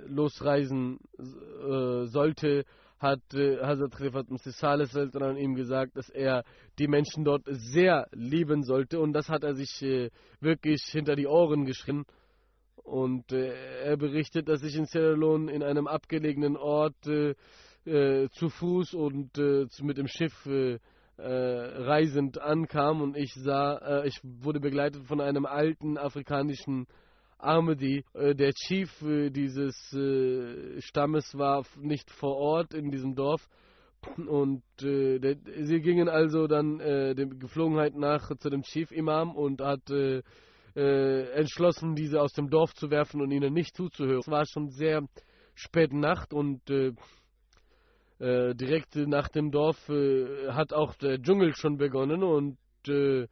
losreisen äh, sollte, hat äh, Hazrat Khalifat Msisales ihm gesagt, dass er die Menschen dort sehr lieben sollte und das hat er sich äh, wirklich hinter die Ohren geschrien. Und äh, er berichtet, dass ich in Sierra Leone in einem abgelegenen Ort äh, äh, zu Fuß und mit dem Schiff reisend ankam und ich sah, ich wurde begleitet von einem alten afrikanischen Ahmadi. der Chief dieses Stammes war nicht vor Ort in diesem Dorf. Und der, sie gingen also dann der Geflogenheit nach zu dem Chief Imam und hat äh, entschlossen, diese aus dem Dorf zu werfen und ihnen nicht zuzuhören. Es war schon sehr spät Nacht und äh, äh, direkt nach dem Dorf äh, hat auch der Dschungel schon begonnen und äh,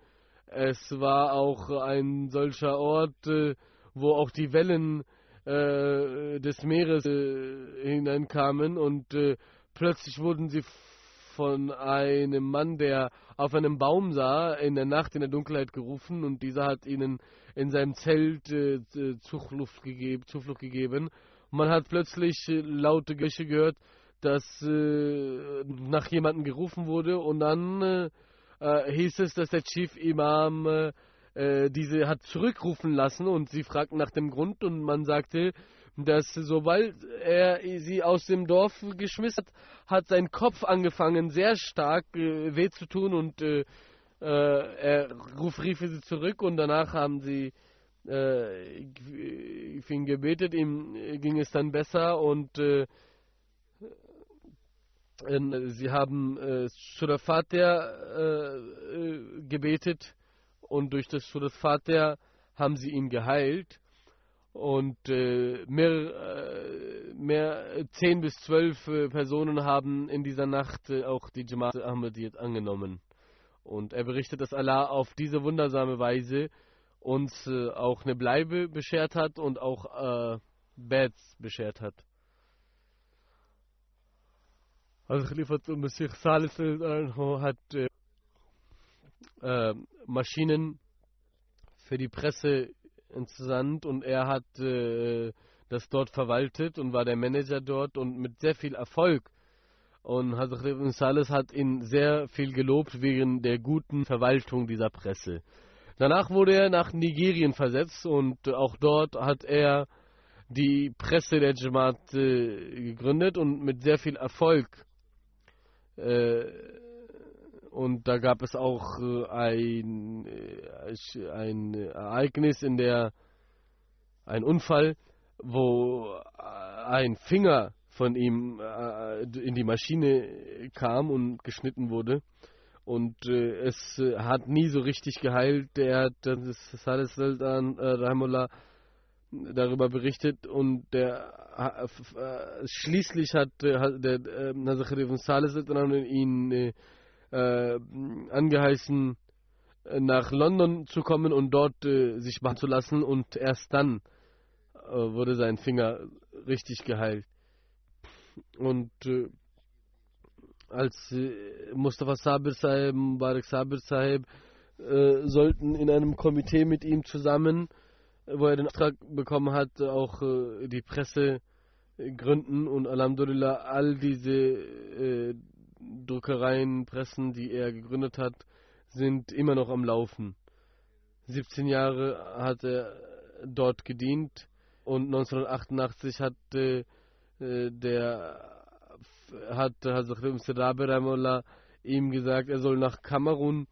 es war auch ein solcher Ort, äh, wo auch die Wellen des Meeres hineinkamen und plötzlich wurden sie von einem Mann, der auf einem Baum sah, in der Nacht in der Dunkelheit gerufen und dieser hat ihnen in seinem Zelt äh, Zuflucht, gegeben, Zuflucht gegeben. Man hat plötzlich äh, laute Geräusche gehört, dass äh, nach jemandem gerufen wurde und dann äh, äh, hieß es, dass der Chief Imam äh, diese hat zurückrufen lassen und sie fragten nach dem Grund und man sagte, dass sobald er sie aus dem Dorf geschmissen hat, hat sein Kopf angefangen sehr stark äh, weh zu tun und äh, äh, er ruf, rief sie zurück und danach haben sie äh, für ihn gebetet, ihm ging es dann besser und äh, sie haben äh, Surah Fatiha äh, gebetet und durch das Surah Fatiha haben sie ihn geheilt und äh, mehr, äh, mehr 10 bis 12 äh, Personen haben in dieser Nacht äh, auch die Jamaat Ahmadiyyat angenommen. Und er berichtet, dass Allah auf diese wundersame Weise uns äh, auch eine Bleibe beschert hat und auch äh, Beds beschert hat. Also Khalifat Masih Salih hat Maschinen für die Presse interessant und er hat äh, das dort verwaltet und war der Manager dort und mit sehr viel Erfolg. Und Hazrat Ibn Salis hat ihn sehr viel gelobt wegen der guten Verwaltung dieser Presse. Danach wurde er nach Nigerien versetzt und auch dort hat er die Presse der Jamaat äh, gegründet und mit sehr viel Erfolg. Äh, und da gab es auch äh, ein, äh, ein Ereignis, in der ein Unfall, wo ein Finger von ihm in die Maschine kam und geschnitten wurde. Und es hat nie so richtig geheilt. Der hat das Salih Sultan Rahimullah darüber berichtet und der schließlich hat, hat der äh, Nazir Salih Sultan ihn äh, angeheißen, äh, nach London zu kommen und dort äh, sich machen zu lassen und erst dann äh, wurde sein Finger richtig geheilt. Und äh, als äh, Mustafa Sabir Sahib, Mubarak Sabir Sahib sollten in einem Komitee mit ihm zusammen, wo er den Auftrag bekommen hat, auch die Presse gründen und Alhamdulillah all diese Druckereien, Pressen, die er gegründet hat, sind immer noch am Laufen. 17 Jahre hat er dort gedient und 1988 hat äh, der hat Hazrat Rabi ihm gesagt, er soll nach Kamerun,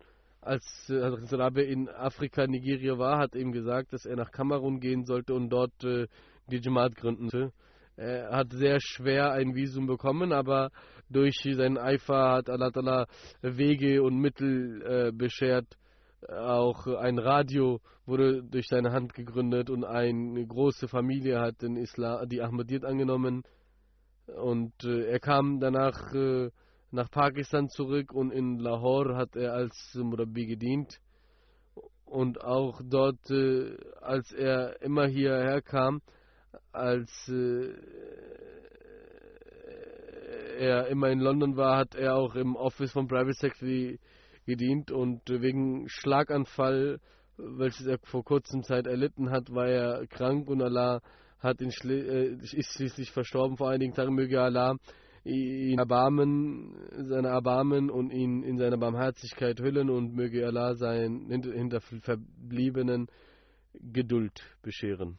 als äh, Rabi in Afrika, Nigeria war, hat ihm gesagt, dass er nach Kamerun gehen sollte und dort äh, die Jamaat gründen sollte. Er hat sehr schwer ein Visum bekommen, aber durch seinen Eifer hat Allah Wege und Mittel äh, beschert, auch ein Radio wurde durch seine Hand gegründet und eine große Familie hat den Islam, die Ahmadiyyat angenommen. Und äh, er kam danach äh, nach Pakistan zurück und in Lahore hat er als Murabi gedient. Und auch dort, äh, als er immer hierher kam, als äh, er immer in London war, hat er auch im Office von Private Secretary gedient und wegen Schlaganfall, welches er vor kurzem Zeit erlitten hat, war er krank und Allah hat ihn äh, ist schließlich verstorben vor einigen Tagen. Möge Allah ihn erbarmen, seine Erbarmen und ihn in seiner Barmherzigkeit hüllen und möge Allah sein hinter, hinter Verbliebenen Geduld bescheren.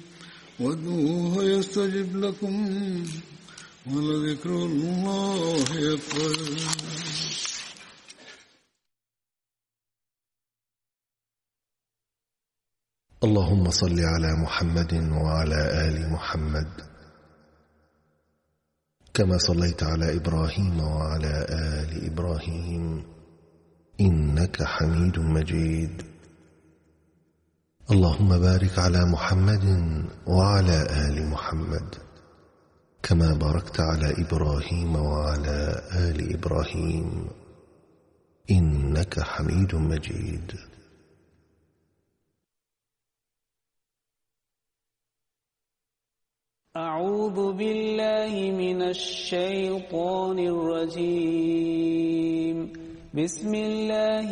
وادعوه يستجب لكم ولذكر الله أكبر. اللهم صل على محمد وعلى آل محمد. كما صليت على إبراهيم وعلى آل إبراهيم. إنك حميد مجيد. اللهم بارك على محمد وعلى آل محمد كما باركت على إبراهيم وعلى آل إبراهيم إنك حميد مجيد. أعوذ بالله من الشيطان الرجيم. بسم الله